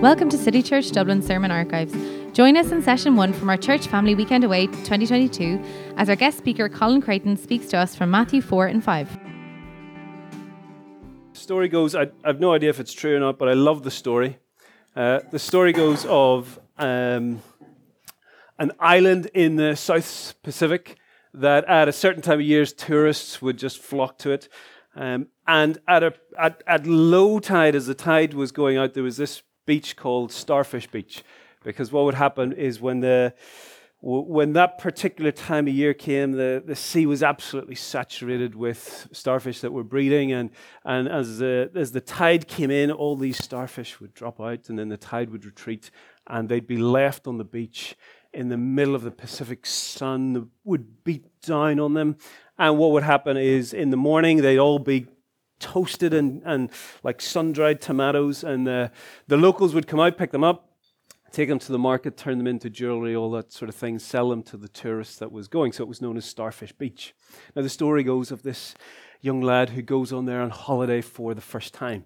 Welcome to City Church Dublin Sermon Archives. Join us in session one from our Church Family Weekend Away 2022 as our guest speaker Colin Creighton speaks to us from Matthew 4 and 5. story goes, I, I have no idea if it's true or not, but I love the story. Uh, the story goes of um, an island in the South Pacific that at a certain time of years tourists would just flock to it. Um, and at, a, at, at low tide, as the tide was going out, there was this beach called Starfish Beach. Because what would happen is when the when that particular time of year came, the, the sea was absolutely saturated with starfish that were breeding. And, and as, the, as the tide came in, all these starfish would drop out, and then the tide would retreat, and they'd be left on the beach in the middle of the Pacific sun that would beat down on them. And what would happen is in the morning, they'd all be toasted and, and like sun dried tomatoes, and the, the locals would come out, pick them up, take them to the market, turn them into jewelry, all that sort of thing, sell them to the tourists that was going. So it was known as Starfish Beach. Now, the story goes of this young lad who goes on there on holiday for the first time,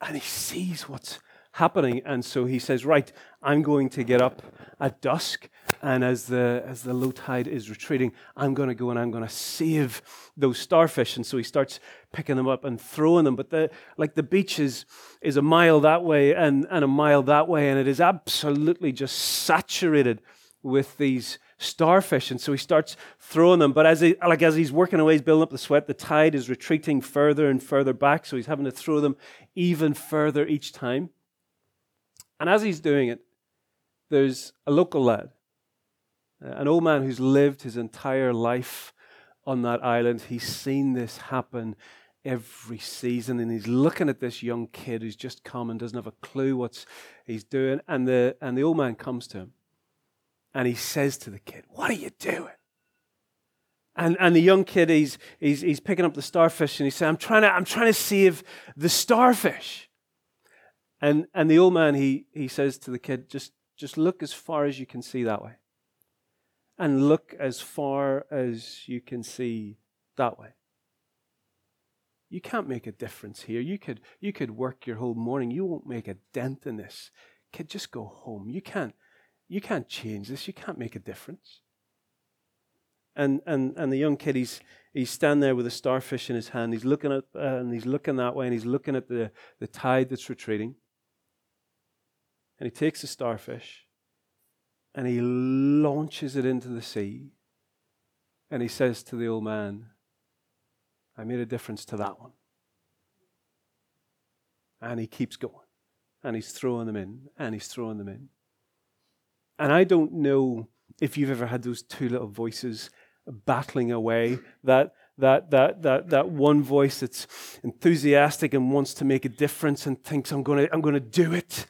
and he sees what's happening. And so he says, Right, I'm going to get up at dusk. And as the, as the low tide is retreating, I'm going to go and I'm going to save those starfish. And so he starts picking them up and throwing them. But the, like the beach is, is a mile that way and, and a mile that way. And it is absolutely just saturated with these starfish. And so he starts throwing them. But as, he, like, as he's working away, he's building up the sweat, the tide is retreating further and further back. So he's having to throw them even further each time. And as he's doing it, there's a local lad, an old man who's lived his entire life on that island. He's seen this happen every season, and he's looking at this young kid who's just come and doesn't have a clue what he's doing. And the, and the old man comes to him, and he says to the kid, What are you doing? And, and the young kid, he's, he's, he's picking up the starfish, and he says, I'm trying to, I'm trying to save the starfish. And, and the old man, he, he says to the kid, just, just look as far as you can see that way. And look as far as you can see that way. You can't make a difference here. You could, you could work your whole morning. You won't make a dent in this. Kid, just go home. You can't, you can't change this. You can't make a difference. And, and, and the young kid, he's, he's standing there with a starfish in his hand. He's looking at, uh, and he's looking that way, and he's looking at the, the tide that's retreating. And he takes the starfish and he launches it into the sea. And he says to the old man, I made a difference to that one. And he keeps going. And he's throwing them in, and he's throwing them in. And I don't know if you've ever had those two little voices battling away, that that, that, that, that one voice that's enthusiastic and wants to make a difference and thinks, I'm going to I'm going to do it.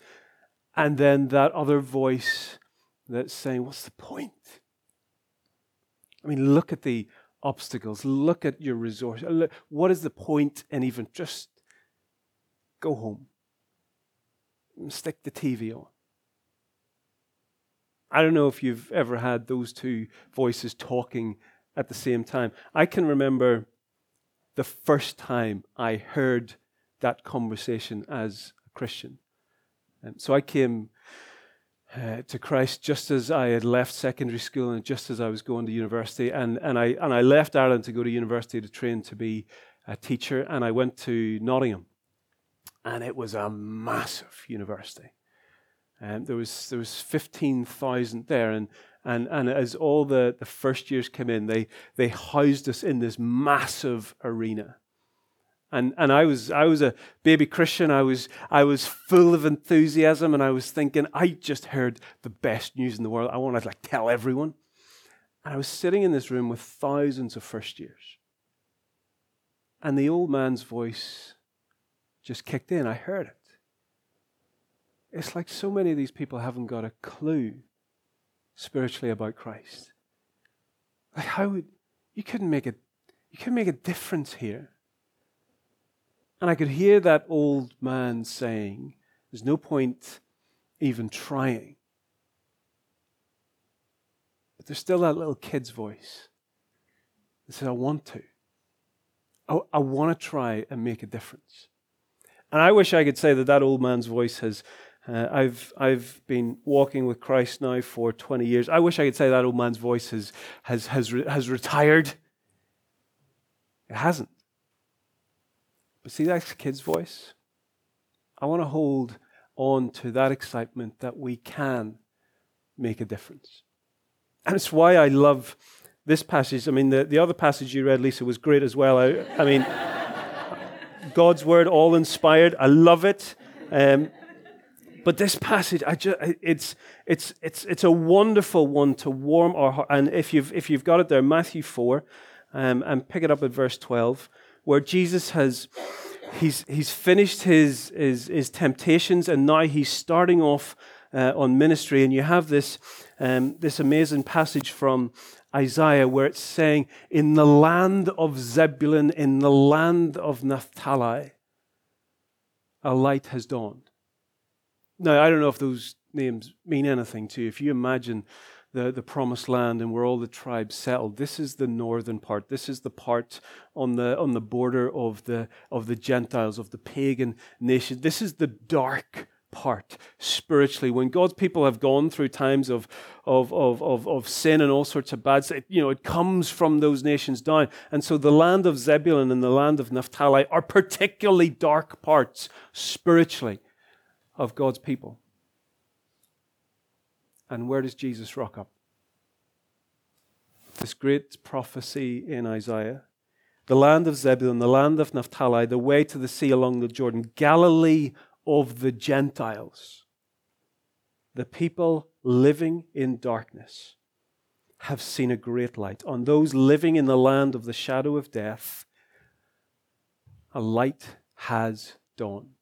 And then that other voice that's saying, What's the point? I mean, look at the obstacles, look at your resources. What is the point in even just go home? Stick the TV on. I don't know if you've ever had those two voices talking at the same time. I can remember the first time I heard that conversation as a Christian. And so I came uh, to Christ just as I had left secondary school and just as I was going to university. And, and, I, and I left Ireland to go to university to train to be a teacher. And I went to Nottingham. And it was a massive university. And there was, there was 15,000 there. And, and, and as all the, the first years came in, they, they housed us in this massive arena. And, and I, was, I was a baby Christian. I was, I was full of enthusiasm and I was thinking, I just heard the best news in the world. I want to like tell everyone. And I was sitting in this room with thousands of first years. And the old man's voice just kicked in. I heard it. It's like so many of these people haven't got a clue spiritually about Christ. Like how would you couldn't make a you couldn't make a difference here. And I could hear that old man saying, There's no point even trying. But there's still that little kid's voice that says, I want to. I, I want to try and make a difference. And I wish I could say that that old man's voice has, Uh, I've, I've been walking with Christ now for 20 years. I wish I could say that old man's voice has, has, has, has retired. It hasn't. See that kid's voice? I want to hold on to that excitement that we can make a difference. And it's why I love this passage. I mean, the, the other passage you read, Lisa, was great as well. I, I mean, God's word, all inspired. I love it. Um, but this passage, I just, it's, it's, it's, it's a wonderful one to warm our heart. And if you've, if you've got it there, Matthew 4, um, and pick it up at verse 12, where Jesus has, he's, he's finished his, his, his temptations and now he's starting off uh, on ministry. And you have this, um, this amazing passage from Isaiah where it's saying, In the land of Zebulun, in the land of Naphtali, a light has dawned. Now, I don't know if those names mean anything to you. If you imagine the, the promised land and where all the tribes settled, this is the northern part. This is the part on the, on the border of the, of the Gentiles, of the pagan nation. This is the dark part spiritually. When God's people have gone through times of, of, of, of, of sin and all sorts of bad stuff, you know, it comes from those nations down. And so the land of Zebulun and the land of Naphtali are particularly dark parts spiritually of God's people. And where does Jesus rock up? This great prophecy in Isaiah. The land of Zebulun, the land of Naphtali, the way to the sea along the Jordan, Galilee of the Gentiles. The people living in darkness have seen a great light. On those living in the land of the shadow of death, a light has dawned.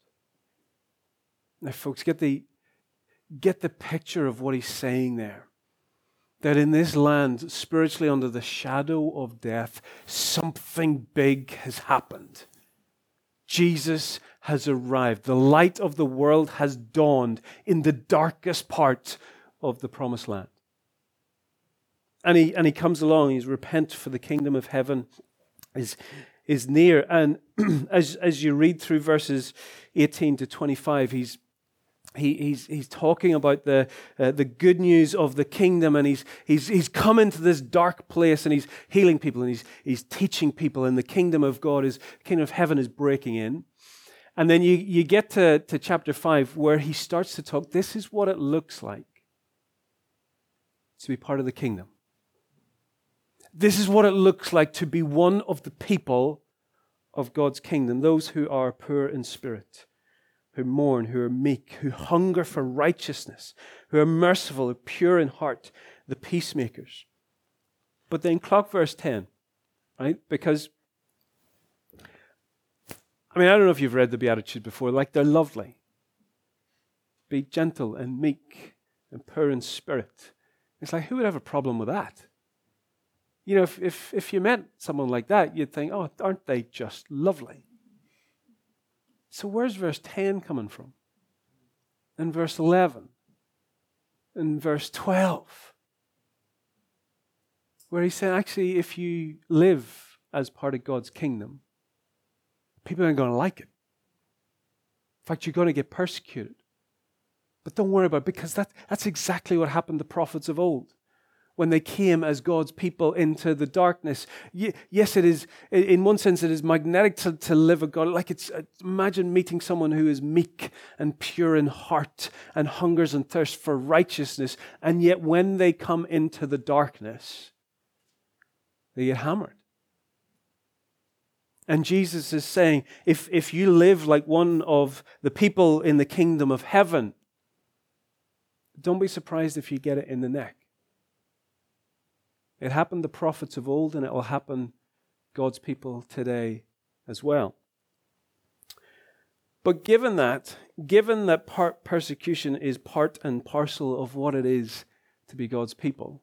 Now, folks, get the, get the picture of what he's saying there. That in this land, spiritually under the shadow of death, something big has happened. Jesus has arrived. The light of the world has dawned in the darkest part of the promised land. And he, and he comes along, he's repent for the kingdom of heaven is, is near. And as, as you read through verses 18 to 25, he's, he, he's, he's talking about the, uh, the good news of the kingdom, and he's, he's, he's come into this dark place and he's healing people and he's, he's teaching people, and the kingdom of God is, kingdom of heaven is breaking in. And then you, you get to, to chapter 5 where he starts to talk. This is what it looks like to be part of the kingdom. This is what it looks like to be one of the people of God's kingdom, those who are poor in spirit, who mourn, who are meek, who hunger for righteousness, who are merciful, who are pure in heart, the peacemakers. But then clock verse 10, right? Because I mean, I don't know if you've read the Beatitudes before, like they're lovely. Be gentle and meek and poor in spirit. It's like, who would have a problem with that? You know, if, if, if you met someone like that, you'd think, oh, aren't they just lovely? So where's verse 10 coming from? And verse 11? And verse 12? Where he said, actually, if you live as part of God's kingdom, people aren't going to like it. In fact, you're going to get persecuted. But don't worry about it because that, that's exactly what happened to the prophets of old when they came as God's people into the darkness. Yes, it is, in one sense, it is magnetic to, to live a God. Like it's, imagine meeting someone who is meek and pure in heart and hungers and thirsts for righteousness. And yet when they come into the darkness, they get hammered. And Jesus is saying, if, if you live like one of the people in the kingdom of heaven, don't be surprised if you get it in the neck. It happened to prophets of old, and it will happen God's people today as well. But given that, given that persecution is part and parcel of what it is to be God's people,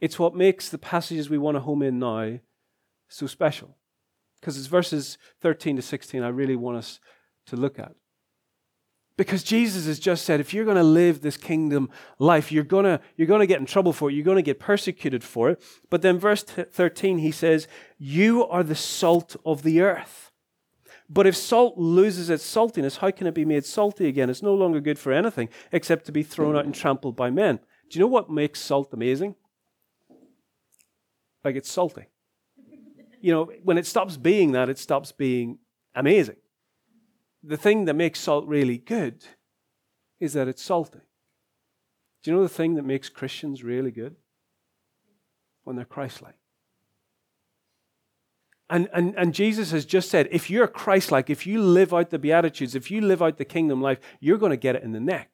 it's what makes the passages we want to home in now so special because it's verses 13 to 16 I really want us to look at. Because Jesus has just said, if you're going to live this kingdom life, you're going to, you're going to get in trouble for it. You're going to get persecuted for it. But then, verse 13, he says, You are the salt of the earth. But if salt loses its saltiness, how can it be made salty again? It's no longer good for anything except to be thrown out and trampled by men. Do you know what makes salt amazing? Like it's salty. You know, when it stops being that, it stops being amazing. The thing that makes salt really good is that it's salty. Do you know the thing that makes Christians really good? When they're Christ like. And, and, and Jesus has just said if you're Christ like, if you live out the Beatitudes, if you live out the kingdom life, you're going to get it in the neck.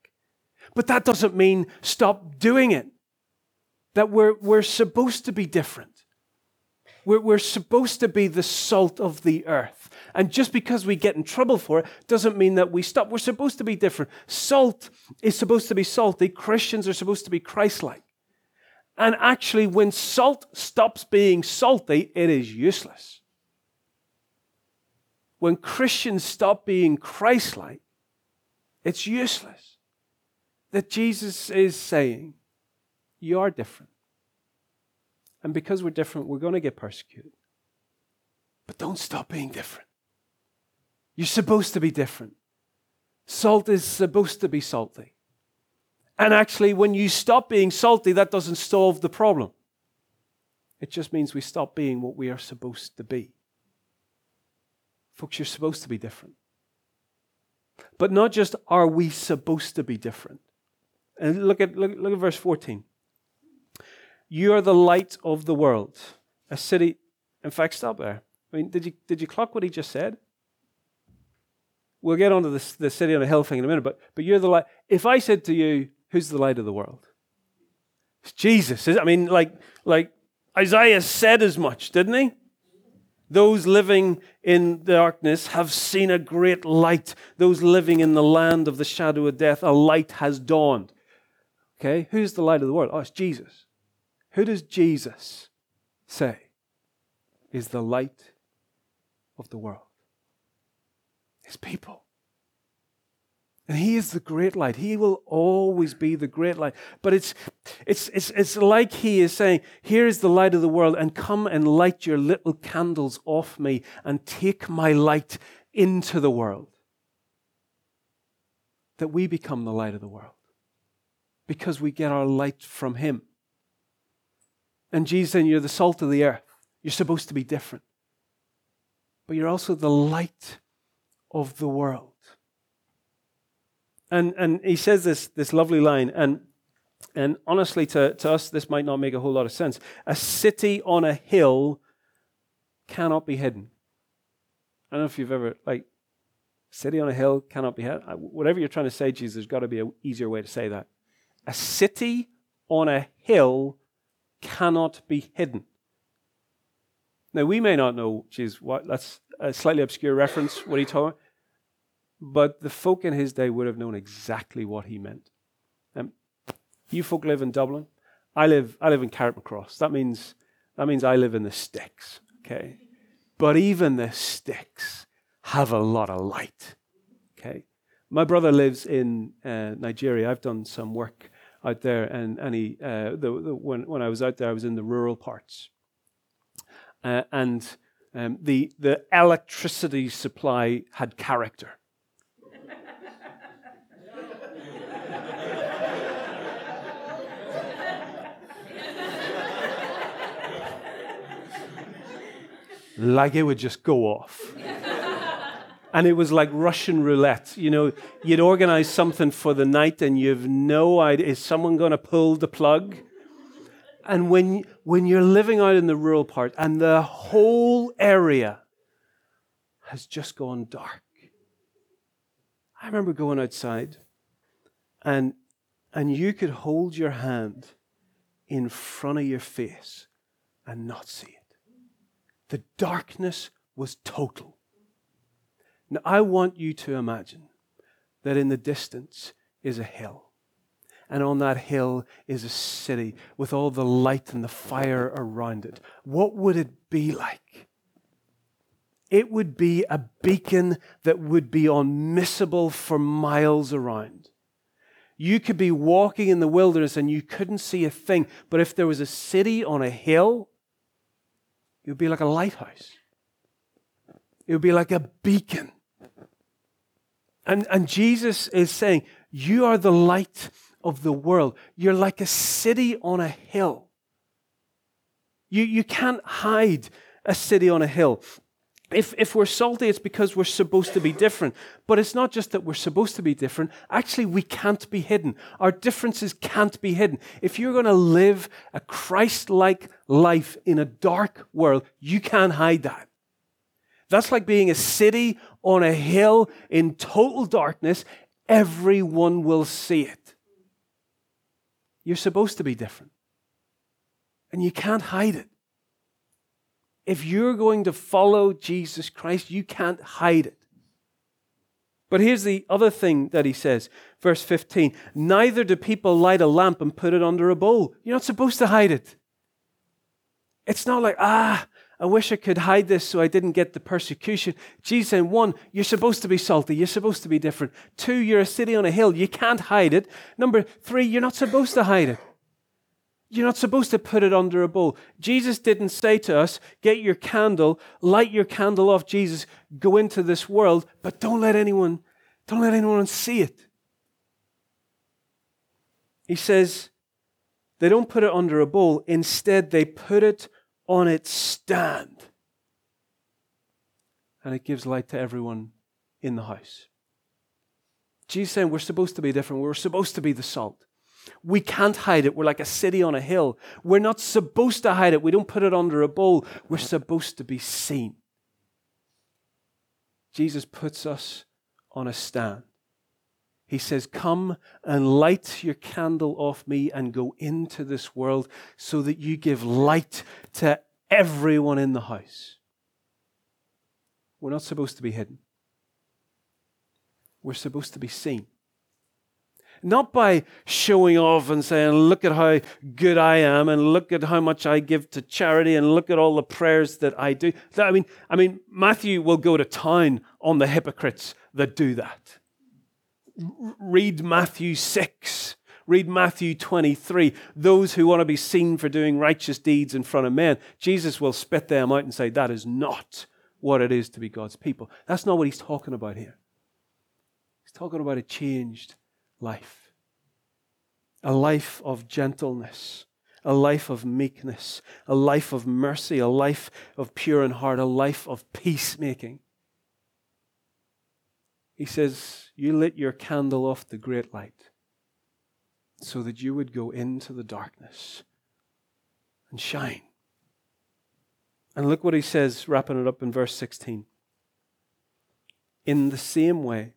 But that doesn't mean stop doing it. That we're, we're supposed to be different. We're, we're supposed to be the salt of the earth. And just because we get in trouble for it doesn't mean that we stop. We're supposed to be different. Salt is supposed to be salty. Christians are supposed to be Christ like. And actually, when salt stops being salty, it is useless when Christians stop being Christ like, it's useless. That Jesus is saying, You are different. And because we're different, we're going to get persecuted. But don't stop being different. You're supposed to be different. Salt is supposed to be salty. And actually, when you stop being salty, that doesn't solve the problem. It just means we stop being what we are supposed to be. Folks, you're supposed to be different. But not just are we supposed to be different. And look at, look, look at verse 14. You are the light of the world. A city. In fact, stop there. I mean, did you, did you clock what he just said? We'll get onto the, the city on a hill thing in a minute, but, but you're the light. If I said to you, who's the light of the world? It's Jesus. I mean, like, like Isaiah said as much, didn't he? Those living in darkness have seen a great light. Those living in the land of the shadow of death, a light has dawned. Okay, who's the light of the world? Oh, it's Jesus. Who does Jesus say is the light of the world? His people. And he is the great light. He will always be the great light. But it's, it's, it's, it's like he is saying, Here is the light of the world, and come and light your little candles off me and take my light into the world. That we become the light of the world because we get our light from him. And Jesus saying, You're the salt of the earth. You're supposed to be different. But you're also the light of the world. And, and he says this, this lovely line, and, and honestly, to, to us, this might not make a whole lot of sense. A city on a hill cannot be hidden. I don't know if you've ever, like, city on a hill cannot be hidden. Uh, whatever you're trying to say, Jesus, there's got to be an easier way to say that. A city on a hill cannot be hidden. Now, we may not know, geez, what, that's a slightly obscure reference. What he talking but the folk in his day would have known exactly what he meant. Um, you folk live in Dublin. I live, I live in Carrickmacross. That means, that means I live in the sticks, okay? But even the sticks have a lot of light, okay? My brother lives in uh, Nigeria. I've done some work out there, and, he, uh, the, the, when, when I was out there, I was in the rural parts. Uh, and um, the, the electricity supply had character. like it would just go off. And it was like Russian roulette. You know, you'd organize something for the night and you've no idea is someone going to pull the plug? And when, when you're living out in the rural part and the whole area has just gone dark. I remember going outside and, and you could hold your hand in front of your face and not see it. The darkness was total. Now, I want you to imagine that in the distance is a hill. And on that hill is a city with all the light and the fire around it. What would it be like? It would be a beacon that would be unmissable for miles around. You could be walking in the wilderness and you couldn't see a thing, but if there was a city on a hill, it would be like a lighthouse. It would be like a beacon. And, and Jesus is saying, You are the light of the world. You're like a city on a hill. You, you can't hide a city on a hill. If, if we're salty, it's because we're supposed to be different. But it's not just that we're supposed to be different. Actually, we can't be hidden. Our differences can't be hidden. If you're going to live a Christ like life in a dark world, you can't hide that. That's like being a city on a hill in total darkness. Everyone will see it. You're supposed to be different. And you can't hide it. If you're going to follow Jesus Christ, you can't hide it. But here's the other thing that he says, verse 15 Neither do people light a lamp and put it under a bowl. You're not supposed to hide it. It's not like, ah, I wish I could hide this so I didn't get the persecution. Jesus saying, one, you're supposed to be salty. You're supposed to be different. Two, you're a city on a hill. You can't hide it. Number three, you're not supposed to hide it. You're not supposed to put it under a bowl. Jesus didn't say to us, get your candle, light your candle off, Jesus, go into this world, but don't let anyone, don't let anyone see it. He says, they don't put it under a bowl. Instead, they put it on its stand. And it gives light to everyone in the house. Jesus saying we're supposed to be different. We're supposed to be the salt. We can't hide it. We're like a city on a hill. We're not supposed to hide it. We don't put it under a bowl. We're supposed to be seen. Jesus puts us on a stand. He says, Come and light your candle off me and go into this world so that you give light to everyone in the house. We're not supposed to be hidden, we're supposed to be seen. Not by showing off and saying, Look at how good I am, and look at how much I give to charity, and look at all the prayers that I do. I mean, I mean, Matthew will go to town on the hypocrites that do that. Read Matthew 6. Read Matthew 23. Those who want to be seen for doing righteous deeds in front of men, Jesus will spit them out and say, That is not what it is to be God's people. That's not what he's talking about here. He's talking about a changed life. A life of gentleness, a life of meekness, a life of mercy, a life of pure in heart, a life of peacemaking. He says, You lit your candle off the great light so that you would go into the darkness and shine. And look what he says, wrapping it up in verse 16. In the same way,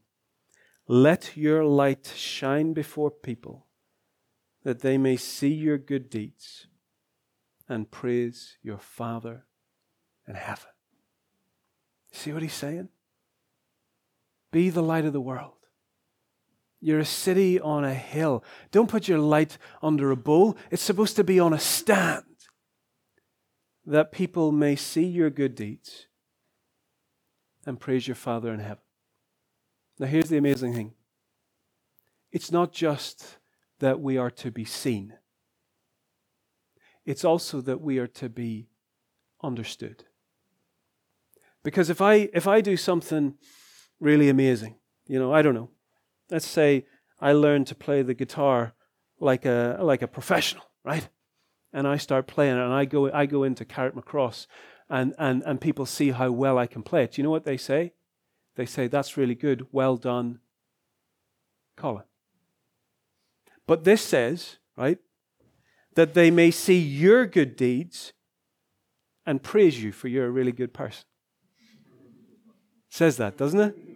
let your light shine before people, that they may see your good deeds and praise your Father in heaven. See what he's saying? Be the light of the world. You're a city on a hill. Don't put your light under a bowl. It's supposed to be on a stand that people may see your good deeds and praise your Father in heaven. Now, here's the amazing thing it's not just that we are to be seen, it's also that we are to be understood. Because if I, if I do something really amazing, you know, I don't know, let's say I learn to play the guitar like a, like a professional, right? And I start playing and I go, I go into Carrickmacross and, and, and people see how well I can play it. Do you know what they say? they say, That's really good. Well done, Colin. But this says, right, that they may see your good deeds and praise you for you're a really good person. Says that, doesn't it?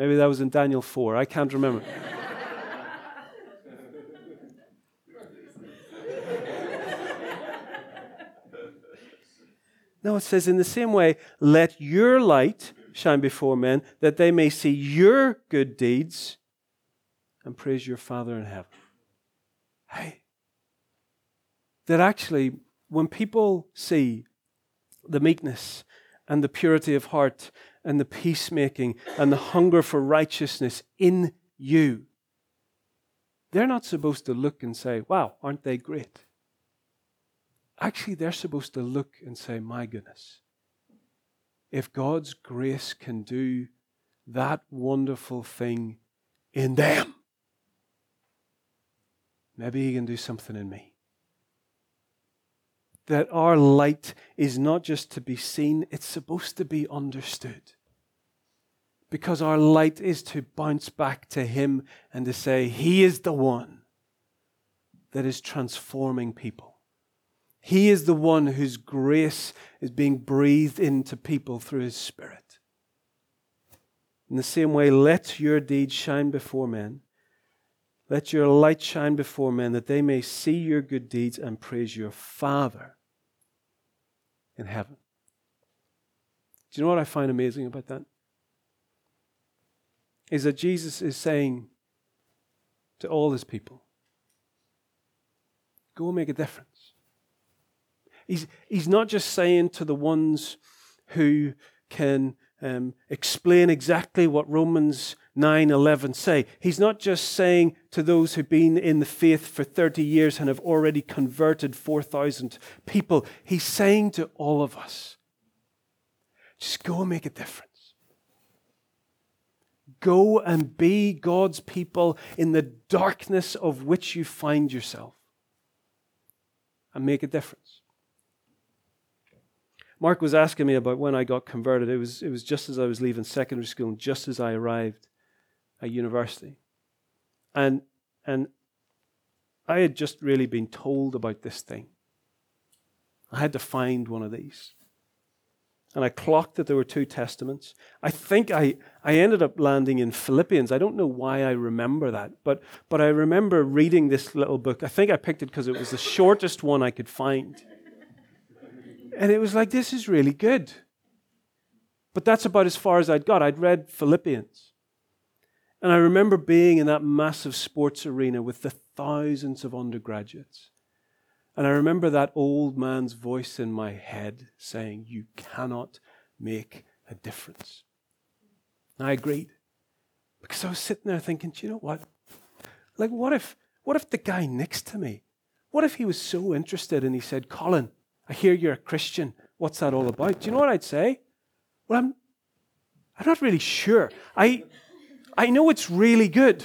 Maybe that was in Daniel 4. I can't remember. no, it says, in the same way, let your light shine before men, that they may see your good deeds and praise your Father in heaven. Hey, that actually, when people see the meekness and the purity of heart and the peacemaking and the hunger for righteousness in you, they're not supposed to look and say, Wow, aren't they great? Actually, they're supposed to look and say, My goodness, if God's grace can do that wonderful thing in them, maybe He can do something in me. That our light is not just to be seen, it's supposed to be understood. Because our light is to bounce back to Him and to say, He is the one that is transforming people. He is the one whose grace is being breathed into people through His Spirit. In the same way, let your deeds shine before men. Let your light shine before men that they may see your good deeds and praise your Father in heaven. Do you know what I find amazing about that? Is that Jesus is saying to all his people, go make a difference. He's, he's not just saying to the ones who can um, explain exactly what Romans 9:11 say. He's not just saying to those who've been in the faith for 30 years and have already converted 4,000 people. He's saying to all of us, just go and make a difference. Go and be God's people in the darkness of which you find yourself and make a difference. Mark was asking me about when I got converted. It was, it was just as I was leaving secondary school and just as I arrived at university. And, and I had just really been told about this thing. I had to find one of these. And I clocked that there were two testaments. I think I, I ended up landing in Philippians. I don't know why I remember that, but, but I remember reading this little book. I think I picked it because it was the shortest one I could find. And it was like, this is really good. But that's about as far as I'd got. I'd read Philippians. And I remember being in that massive sports arena with the thousands of undergraduates. And I remember that old man's voice in my head saying, You cannot make a difference. And I agreed. Because I was sitting there thinking, Do you know what? Like, what if, what if the guy next to me, what if he was so interested and he said, Colin, I hear you're a Christian. What's that all about? Do you know what I'd say? Well, I'm, I'm not really sure. I, I know it's really good.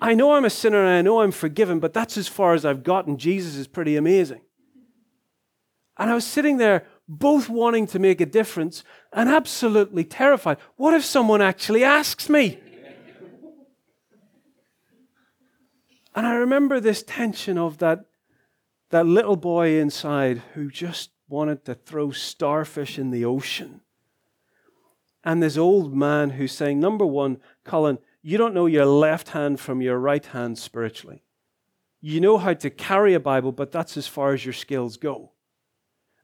I know I'm a sinner and I know I'm forgiven, but that's as far as I've gotten. Jesus is pretty amazing. And I was sitting there, both wanting to make a difference and absolutely terrified. What if someone actually asks me? And I remember this tension of that that little boy inside who just wanted to throw starfish in the ocean. And this old man who's saying, number one, Colin, you don't know your left hand from your right hand spiritually. You know how to carry a Bible, but that's as far as your skills go.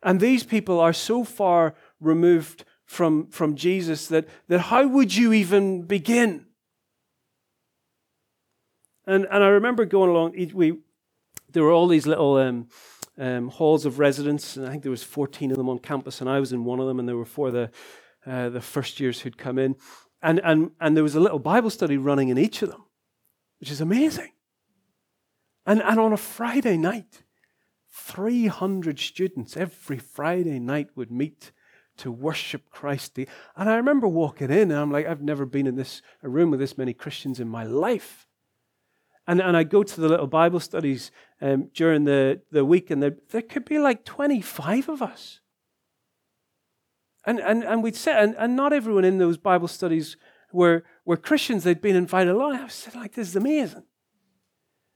And these people are so far removed from, from Jesus that, that how would you even begin? And, and I remember going along, we, there were all these little um, um, halls of residence, and I think there was 14 of them on campus, and I was in one of them, and there were for the, uh, the first years who'd come in. And, and, and there was a little Bible study running in each of them, which is amazing. And, and on a Friday night, 300 students every Friday night would meet to worship Christ. And I remember walking in, and I'm like, I've never been in this a room with this many Christians in my life. And, and I go to the little Bible studies um, during the, the week, and there, there could be like 25 of us. And, and, and we'd sit, and, and not everyone in those Bible studies were, were Christians. They'd been invited along. I was sitting like, this is amazing.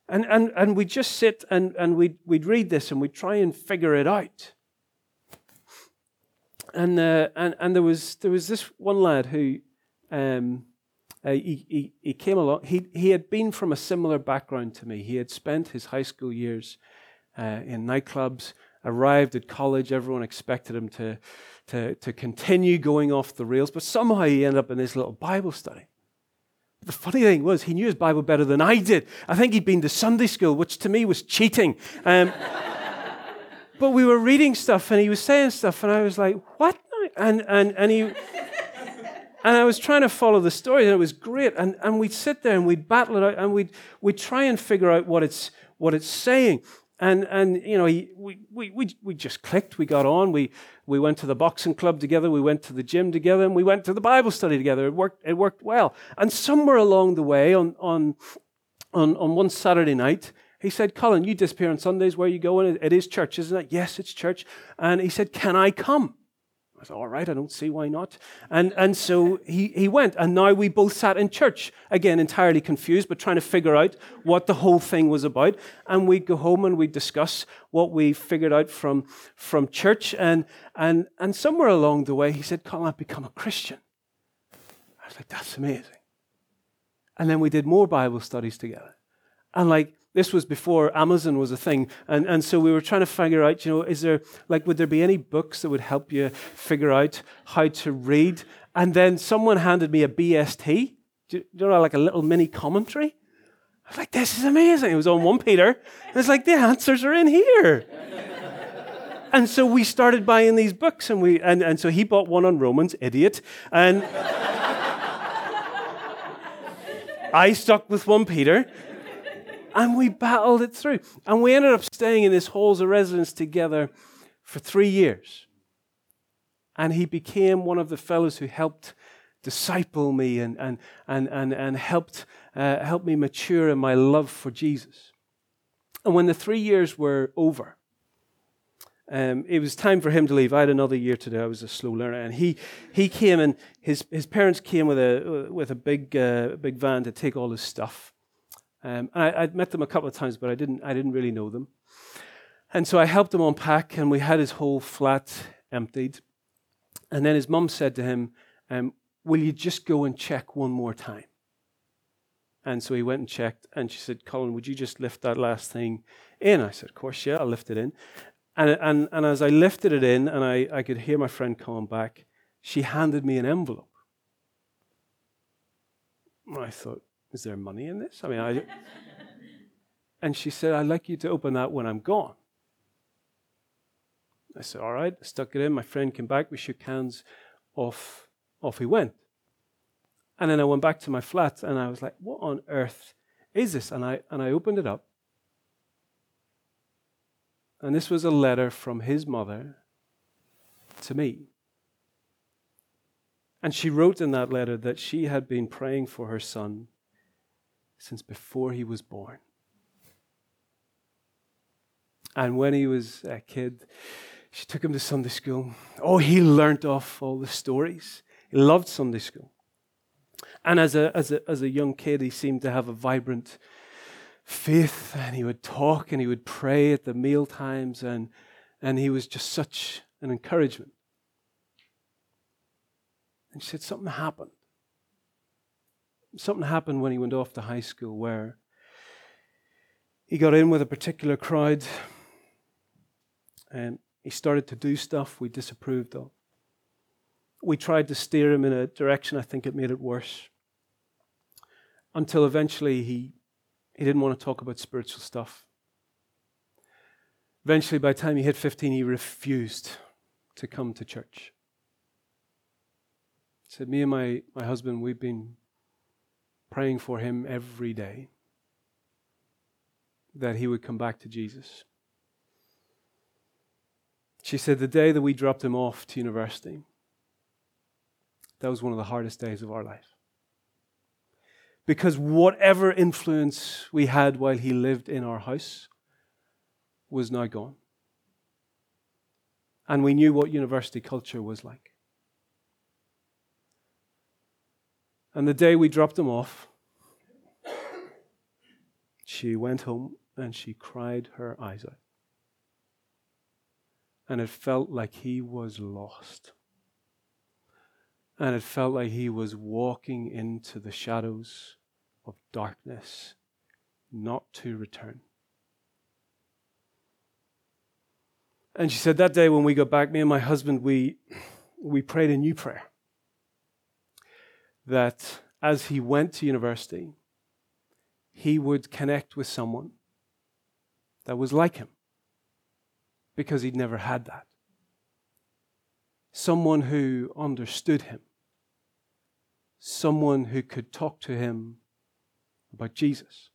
And, and, and we'd just sit and, and we'd, we'd read this and we'd try and figure it out. And, uh, and, and there, was, there was this one lad who, um, uh, he, he, he came along. He, he had been from a similar background to me. He had spent his high school years uh, in nightclubs, arrived at college. Everyone expected him to, to, to continue going off the rails, but somehow he ended up in this little Bible study. The funny thing was, he knew his Bible better than I did. I think he'd been to Sunday school, which to me was cheating. Um, but we were reading stuff, and he was saying stuff, and I was like, "What?" And and and he and I was trying to follow the story, and it was great. And, and we'd sit there and we'd battle it out, and we'd, we'd try and figure out what it's, what it's saying. And and you know he, we, we we we just clicked we got on we we went to the boxing club together we went to the gym together and we went to the bible study together. It worked it worked well. And somewhere along the way on on on, on one saturday night he said colin you disappear on sundays where you going it is church isn't it? Yes it's church. And he said can i come All right, I don't see why not. And, and so he, he went, and now we both sat in church, again, entirely confused, but trying to figure out what the whole thing was about. And we'd go home and we'd discuss what we figured out from, from church. And, and, and somewhere along the way, he said, Colin, I've become a Christian. I was like, that's amazing. And then we did more Bible studies together. And like, this was before Amazon was a thing. And, and so we were trying to figure out, you know, is there, like, would there be any books that would help you figure out how to read? And then someone handed me a BST, you know, like a little mini commentary. I was like, this is amazing. It was on 1 Peter. And it's like, the answers are in here. and so we started buying these books, and, we, and, and so he bought one on Romans, idiot. And I stuck with 1 Peter. And we battled it through. And we ended up staying in his halls of residence together for three years. And he became one of the fellows who helped disciple me and, and, and, and, and helped, uh, help me mature in my love for Jesus. And when the three years were over, um, it was time for him to leave. I had another year to do. I was a slow learner, and he he came and his his parents came with a with a big uh, big van to take all his stuff, um, and I, would met them a couple of times, but I didn't, I didn't really know them. And so I helped him unpack, and we had his whole flat emptied. And then his mum said to him, um, Will you just go and check one more time? And so he went and checked, and she said, Colin, would you just lift that last thing in? I said, Of course, yeah, I'll lift it in. And, and, and as I lifted it in, and I, I could hear my friend coming back, she handed me an envelope. I thought, is there money in this? I mean, I. and she said, I'd like you to open that when I'm gone. I said, All right. I stuck it in. My friend came back. We shook hands. Off, off he went. And then I went back to my flat and I was like, What on earth is this? And I, and I opened it up. And this was a letter from his mother to me. And she wrote in that letter that she had been praying for her son since before he was born. And when he was a kid, she took him to Sunday school. Oh, he learnt off all the stories. He loved Sunday school. And as a, as a, as a young kid, he seemed to have a vibrant faith, and he would talk and he would pray at the meal times, and, and he was just such an encouragement. And she said, Something happened something happened when he went off to high school where he got in with a particular crowd and he started to do stuff we disapproved of. We tried to steer him in a direction, I think it made it worse. Until eventually he, he didn't want to talk about spiritual stuff. Eventually, by the time he hit 15, he refused to come to church. He said, Me and my, my husband, we've been praying for him every day that he would come back to Jesus. She said, The day that we dropped him off to university, that was one of the hardest days of our life. Because whatever influence we had while he lived in our house was now gone. And we knew what university culture was like. And the day we dropped him off, she went home and she cried her eyes out. And it felt like he was lost. And it felt like he was walking into the shadows of darkness, not to return. And she said that day when we got back, me and my husband, we, we prayed a new prayer that as he went to university, he would connect with someone that was like him because he'd never had that. Someone who understood him, someone who could talk to him about Jesus.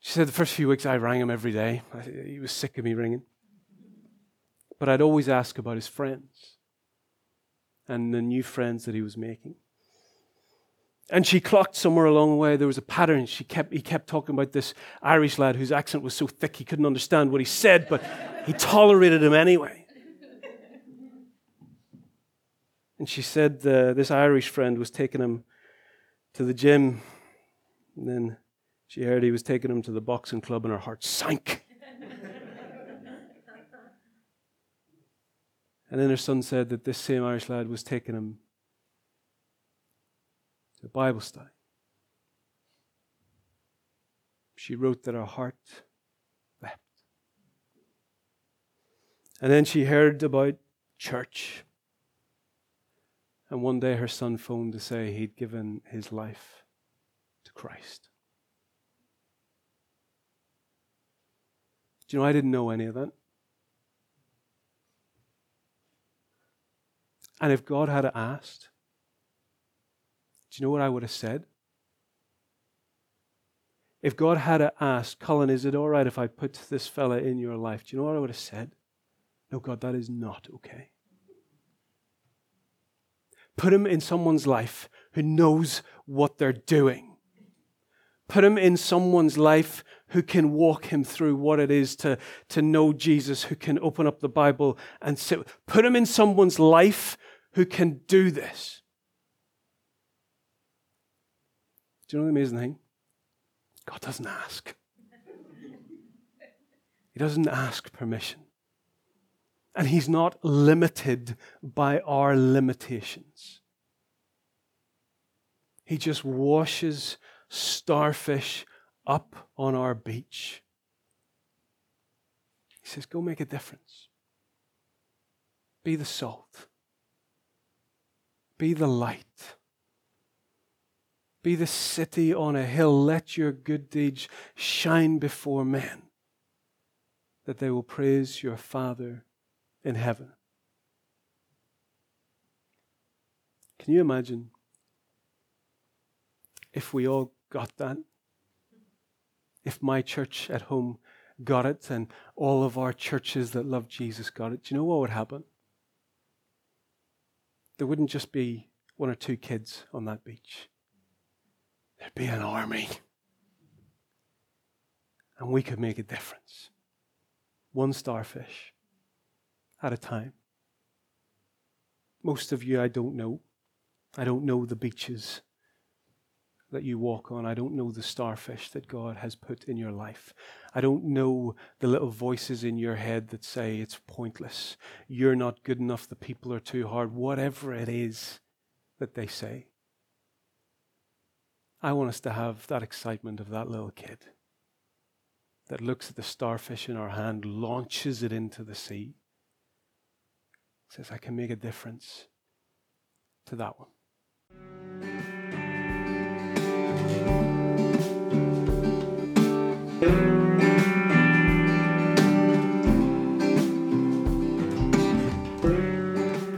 She said the first few weeks I rang him every day. He was sick of me ringing. But I'd always ask about his friends and the new friends that he was making. And she clocked somewhere along the way there was a pattern. She kept, he kept talking about this Irish lad whose accent was so thick he couldn't understand what he said, but he tolerated him anyway. And she said uh, this Irish friend was taking him to the gym. And then she heard he was taking him to the boxing club, and her heart sank. And then her son said that this same Irish lad was taking him to Bible study. She wrote that her heart wept. And then she heard about church. And one day her son phoned to say he'd given his life to Christ. Do you know, I didn't know any of that. And if God had asked, do you know what I would have said? If God had asked, Colin, is it all right if I put this fella in your life? Do you know what I would have said? No, God, that is not okay. Put him in someone's life who knows what they're doing. Put him in someone's life who can walk him through what it is to, to know Jesus, who can open up the Bible and sit. Put him in someone's life who can do this. Do you know the amazing thing? God doesn't ask. He doesn't ask permission. And He's not limited by our limitations. He just washes starfish up on our beach. He says, Go make a difference. Be the salt. Be the light. Be the city on a hill. Let your good deeds shine before men, that they will praise your Father in heaven. Can you imagine if we all got that? If my church at home got it and all of our churches that love Jesus got it, do you know what would happen? There wouldn't just be one or two kids on that beach there'd be an army. And we could make a difference. One starfish at a time. Most of you I don't know. I don't know the beaches that you walk on. I don't know the starfish that God has put in your life. I don't know the little voices in your head that say it's pointless. You're not good enough. The people are too hard. Whatever it is that they say. I want us to have that excitement of that little kid that looks at the starfish in our hand, launches it into the sea, says, I can make a difference to that one.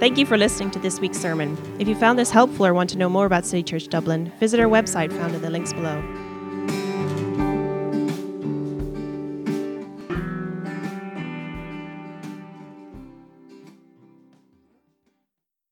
Thank you for listening to this week's sermon. If you found this helpful or want to know more about City Church Dublin, visit our website found in the links below.